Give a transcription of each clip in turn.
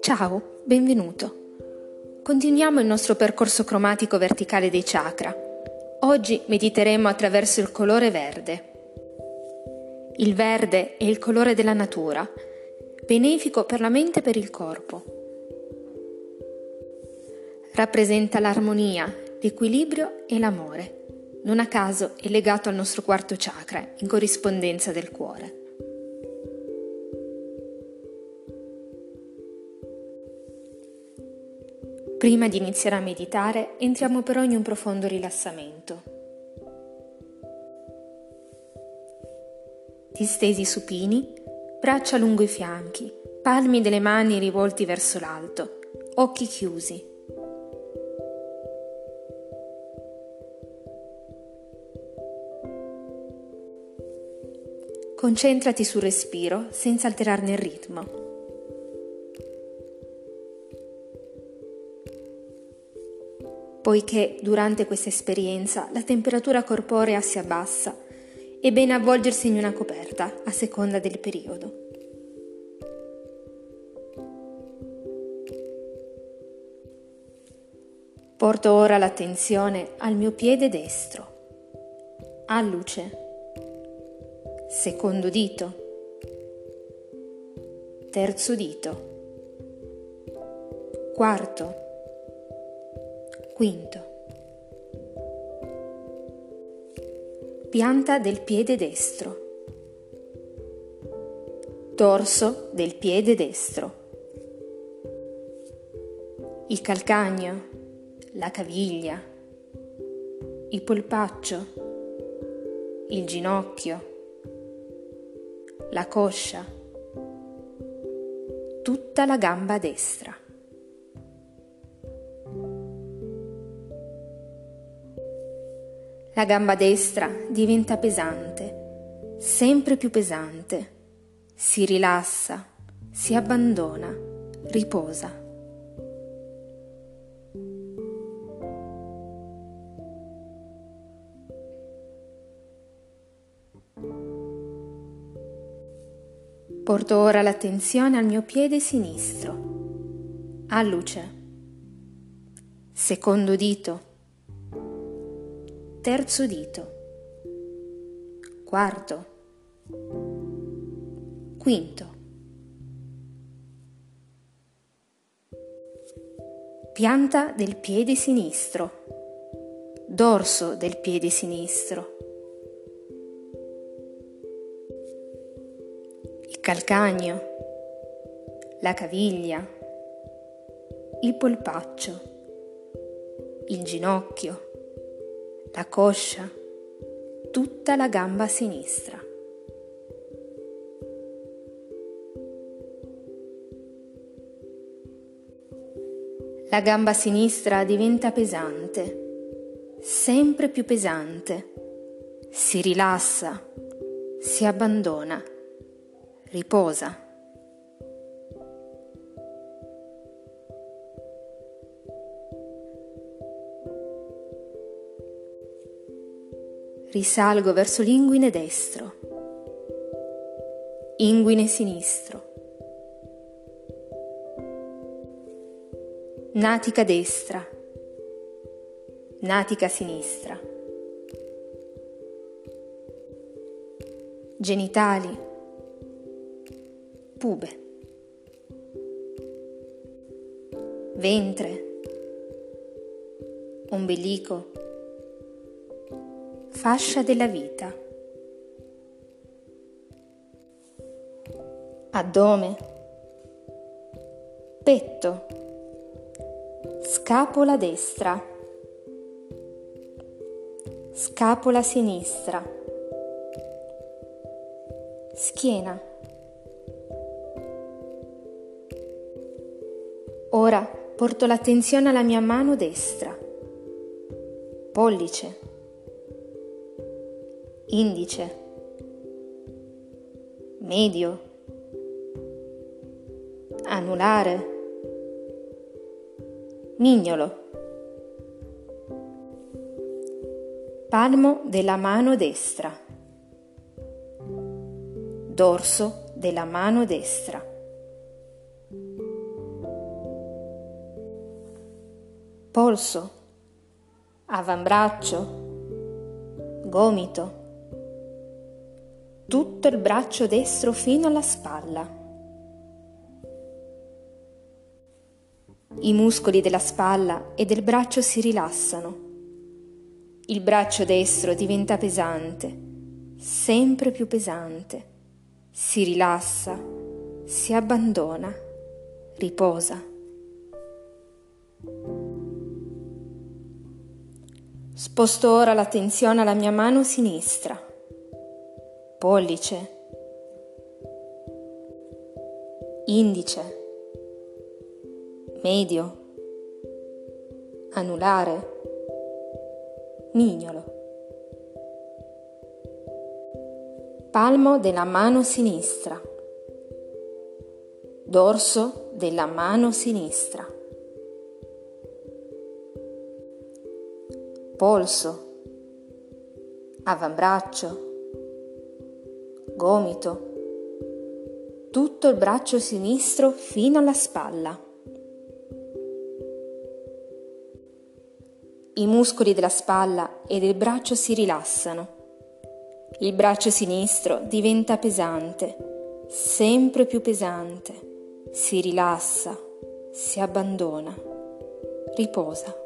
Ciao, benvenuto. Continuiamo il nostro percorso cromatico verticale dei chakra. Oggi mediteremo attraverso il colore verde. Il verde è il colore della natura, benefico per la mente e per il corpo. Rappresenta l'armonia, l'equilibrio e l'amore. Non a caso è legato al nostro quarto chakra, in corrispondenza del cuore. Prima di iniziare a meditare, entriamo però in un profondo rilassamento. Distesi supini, braccia lungo i fianchi, palmi delle mani rivolti verso l'alto, occhi chiusi. Concentrati sul respiro senza alterarne il ritmo. poiché durante questa esperienza la temperatura corporea si abbassa, è bene avvolgersi in una coperta a seconda del periodo. Porto ora l'attenzione al mio piede destro, a luce, secondo dito, terzo dito, quarto, Quinto. Pianta del piede destro. Dorso del piede destro. Il calcagno, la caviglia, il polpaccio, il ginocchio, la coscia, tutta la gamba destra. La gamba destra diventa pesante, sempre più pesante. Si rilassa, si abbandona, riposa. Porto ora l'attenzione al mio piede sinistro, a luce. Secondo dito. Terzo dito, quarto, quinto. Pianta del piede sinistro, dorso del piede sinistro, calcagno, la caviglia, il polpaccio, il ginocchio, la coscia, tutta la gamba sinistra. La gamba sinistra diventa pesante, sempre più pesante, si rilassa, si abbandona, riposa. risalgo verso l'inguine destro, inguine sinistro, natica destra, natica sinistra, genitali, pube, ventre, ombelico, fascia della vita. Addome, petto, scapola destra, scapola sinistra, schiena. Ora porto l'attenzione alla mia mano destra, pollice. Indice, medio, anulare, mignolo, palmo della mano destra, dorso della mano destra. Polso, avambraccio, gomito, tutto il braccio destro fino alla spalla. I muscoli della spalla e del braccio si rilassano. Il braccio destro diventa pesante, sempre più pesante. Si rilassa, si abbandona, riposa. Sposto ora l'attenzione alla mia mano sinistra, pollice, indice, medio, anulare, mignolo. Palmo della mano sinistra, dorso della mano sinistra, polso, avambraccio, gomito, tutto il braccio sinistro fino alla spalla. I muscoli della spalla e del braccio si rilassano. Il braccio sinistro diventa pesante, sempre più pesante. Si rilassa, si abbandona, riposa.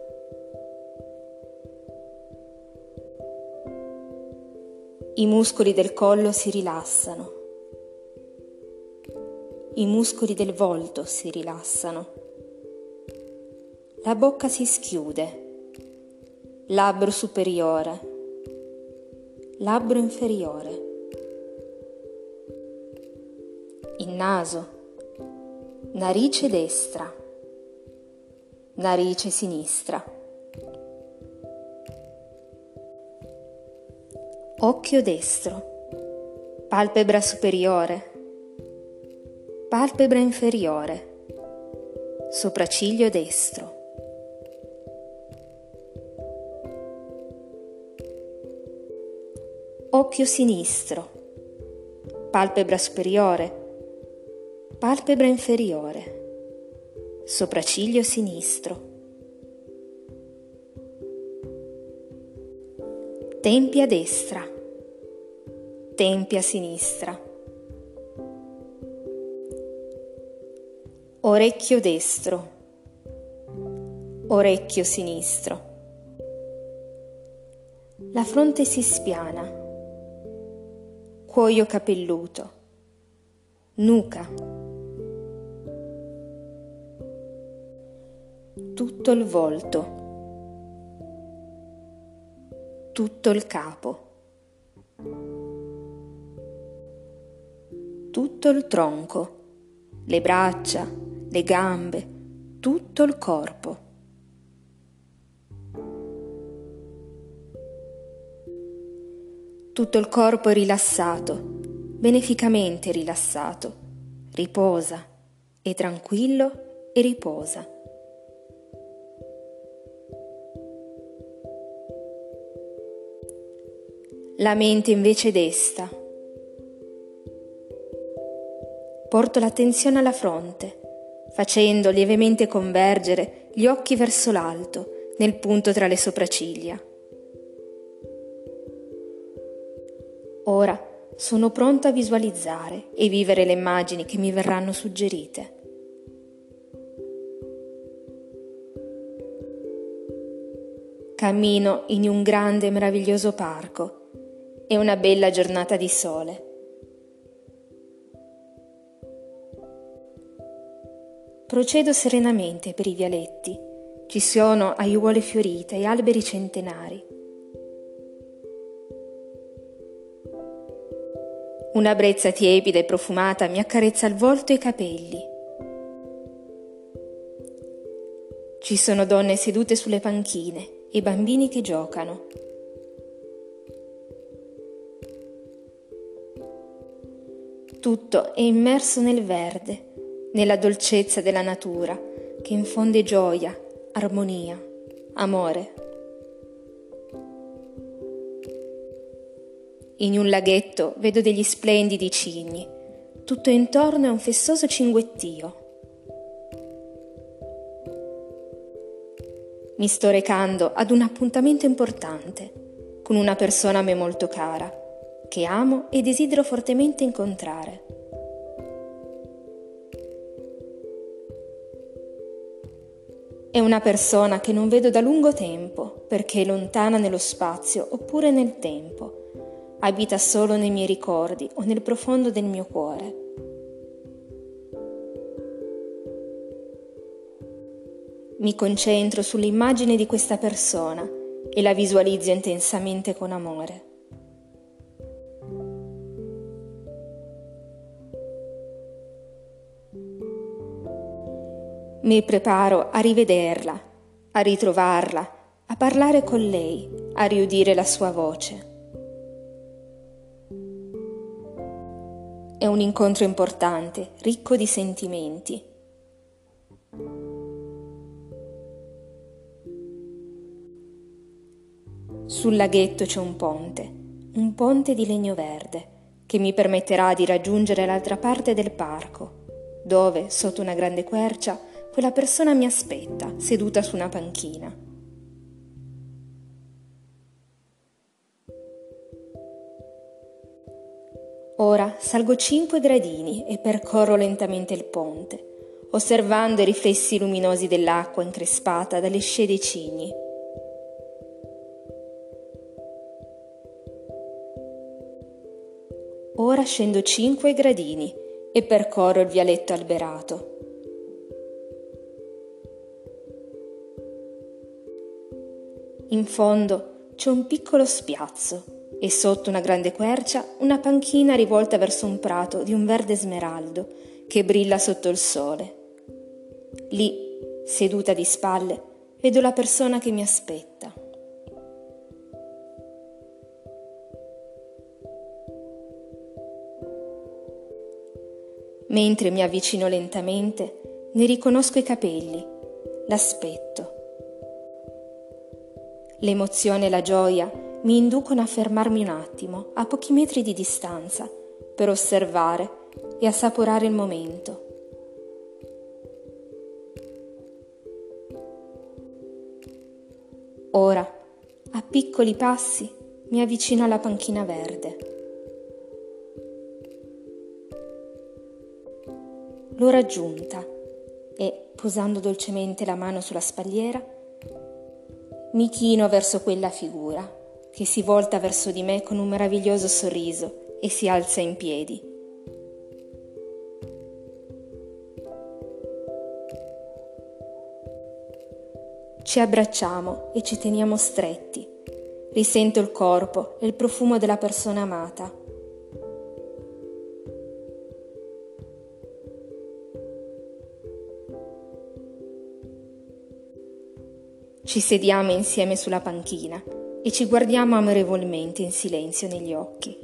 I muscoli del collo si rilassano. I muscoli del volto si rilassano. La bocca si schiude. Labbro superiore, labbro inferiore, il naso, narice destra, narice sinistra, occhio destro, palpebra superiore, palpebra inferiore, sopracciglio destro. Occhio sinistro, palpebra superiore, palpebra inferiore, sopracciglio sinistro, tempia destra, tempia sinistra, orecchio destro, orecchio sinistro. La fronte si spiana. Cuoio capelluto, nuca, tutto il volto, tutto il capo, tutto il tronco, le braccia, le gambe, tutto il corpo. Tutto il corpo è rilassato, beneficamente rilassato, riposa, è tranquillo e riposa. La mente invece desta. Porto l'attenzione alla fronte, facendo lievemente convergere gli occhi verso l'alto, nel punto tra le sopracciglia. Ora sono pronta a visualizzare e vivere le immagini che mi verranno suggerite. Cammino in un grande e meraviglioso parco. È una bella giornata di sole. Procedo serenamente per i vialetti. Ci sono aiuole fiorite e alberi centenari. Una brezza tiepida e profumata mi accarezza il volto e i capelli. Ci sono donne sedute sulle panchine e bambini che giocano. Tutto è immerso nel verde, nella dolcezza della natura che infonde gioia, armonia, amore. In un laghetto vedo degli splendidi cigni. Tutto intorno è un festoso cinguettio. Mi sto recando ad un appuntamento importante con una persona a me molto cara, che amo e desidero fortemente incontrare. È una persona che non vedo da lungo tempo perché è lontana nello spazio oppure nel tempo. Abita solo nei miei ricordi o nel profondo del mio cuore. Mi concentro sull'immagine di questa persona e la visualizzo intensamente con amore. Mi preparo a rivederla, a ritrovarla, a parlare con lei, a riudire la sua voce. È un incontro importante, ricco di sentimenti. Sul laghetto c'è un ponte, un ponte di legno verde, che mi permetterà di raggiungere l'altra parte del parco, dove, sotto una grande quercia, quella persona mi aspetta, seduta su una panchina. Ora salgo cinque gradini e percorro lentamente il ponte, osservando i riflessi luminosi dell'acqua increspata dalle scie dei cigni. Ora scendo cinque gradini e percorro il vialetto alberato. In fondo c'è un piccolo spiazzo e sotto una grande quercia una panchina rivolta verso un prato di un verde smeraldo che brilla sotto il sole. Lì, seduta di spalle, vedo la persona che mi aspetta. Mentre mi avvicino lentamente, ne riconosco i capelli, l'aspetto L'emozione e la gioia mi inducono a fermarmi un attimo, a pochi metri di distanza, per osservare e assaporare il momento. Ora, a piccoli passi, mi avvicino alla panchina verde. L'ho raggiunta e, posando dolcemente la mano sulla spalliera, mi chino verso quella figura, che si volta verso di me con un meraviglioso sorriso e si alza in piedi. Ci abbracciamo e ci teniamo stretti. Risento il corpo e il profumo della persona amata. Ci sediamo insieme sulla panchina e ci guardiamo amorevolmente in silenzio negli occhi.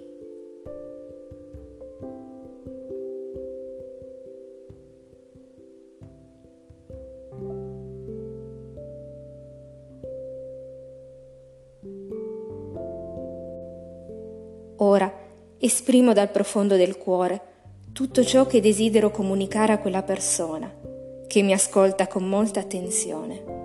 Ora esprimo dal profondo del cuore tutto ciò che desidero comunicare a quella persona, che mi ascolta con molta attenzione.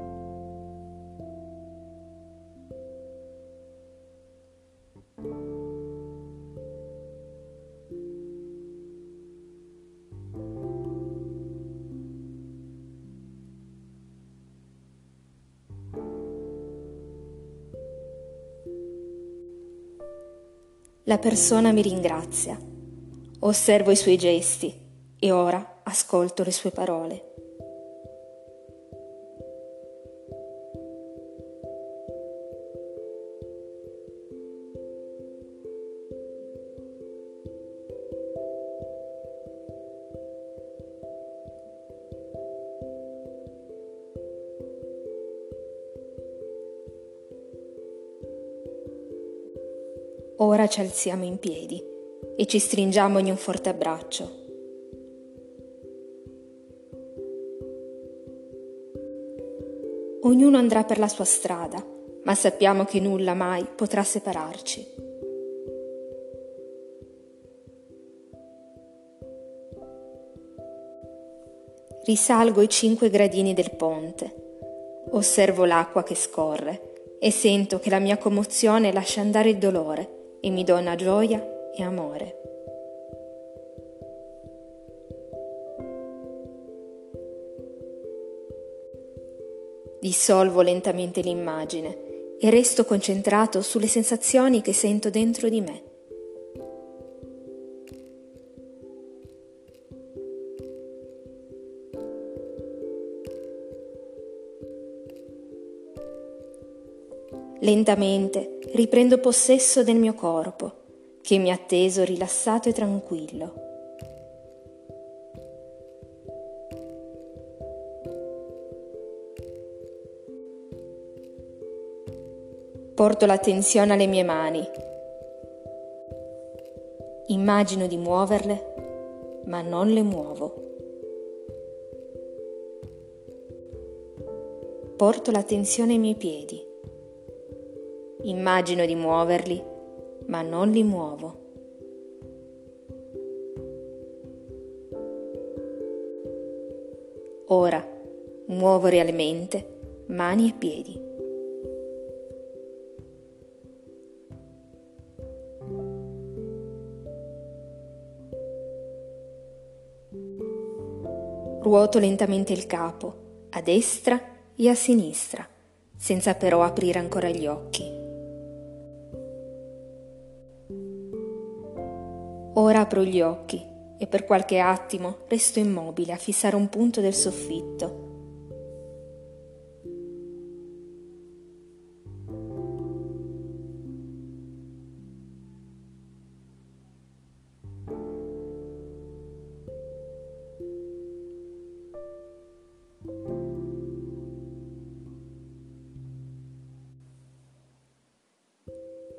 La persona mi ringrazia. Osservo i suoi gesti e ora ascolto le sue parole. Ora ci alziamo in piedi e ci stringiamo in un forte abbraccio. Ognuno andrà per la sua strada, ma sappiamo che nulla mai potrà separarci. Risalgo i cinque gradini del ponte, osservo l'acqua che scorre e sento che la mia commozione lascia andare il dolore e mi dona gioia e amore. Dissolvo lentamente l'immagine e resto concentrato sulle sensazioni che sento dentro di me. Lentamente riprendo possesso del mio corpo, che mi ha atteso rilassato e tranquillo. Porto l'attenzione alle mie mani. Immagino di muoverle, ma non le muovo. Porto l'attenzione ai miei piedi. Immagino di muoverli, ma non li muovo. Ora muovo realmente mani e piedi. Ruoto lentamente il capo, a destra e a sinistra, senza però aprire ancora gli occhi. Ora apro gli occhi e per qualche attimo resto immobile a fissare un punto del soffitto.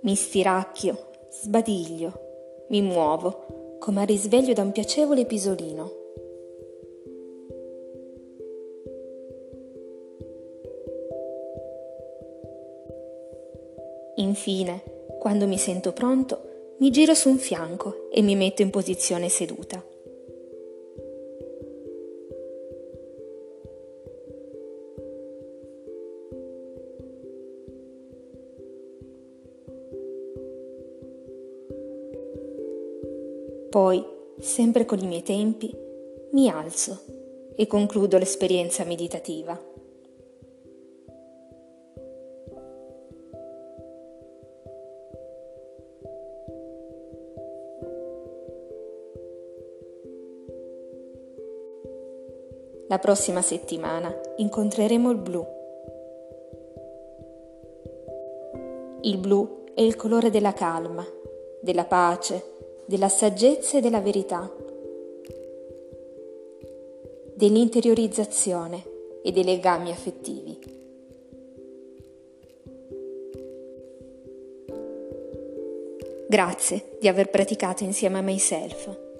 Mi stiracchio, sbadiglio mi muovo, come a risveglio da un piacevole pisolino. Infine, quando mi sento pronto, mi giro su un fianco e mi metto in posizione seduta. Poi, sempre con i miei tempi, mi alzo e concludo l'esperienza meditativa. La prossima settimana incontreremo il blu. Il blu è il colore della calma, della pace, della saggezza e della verità, dell'interiorizzazione e dei legami affettivi. Grazie di aver praticato insieme a myself.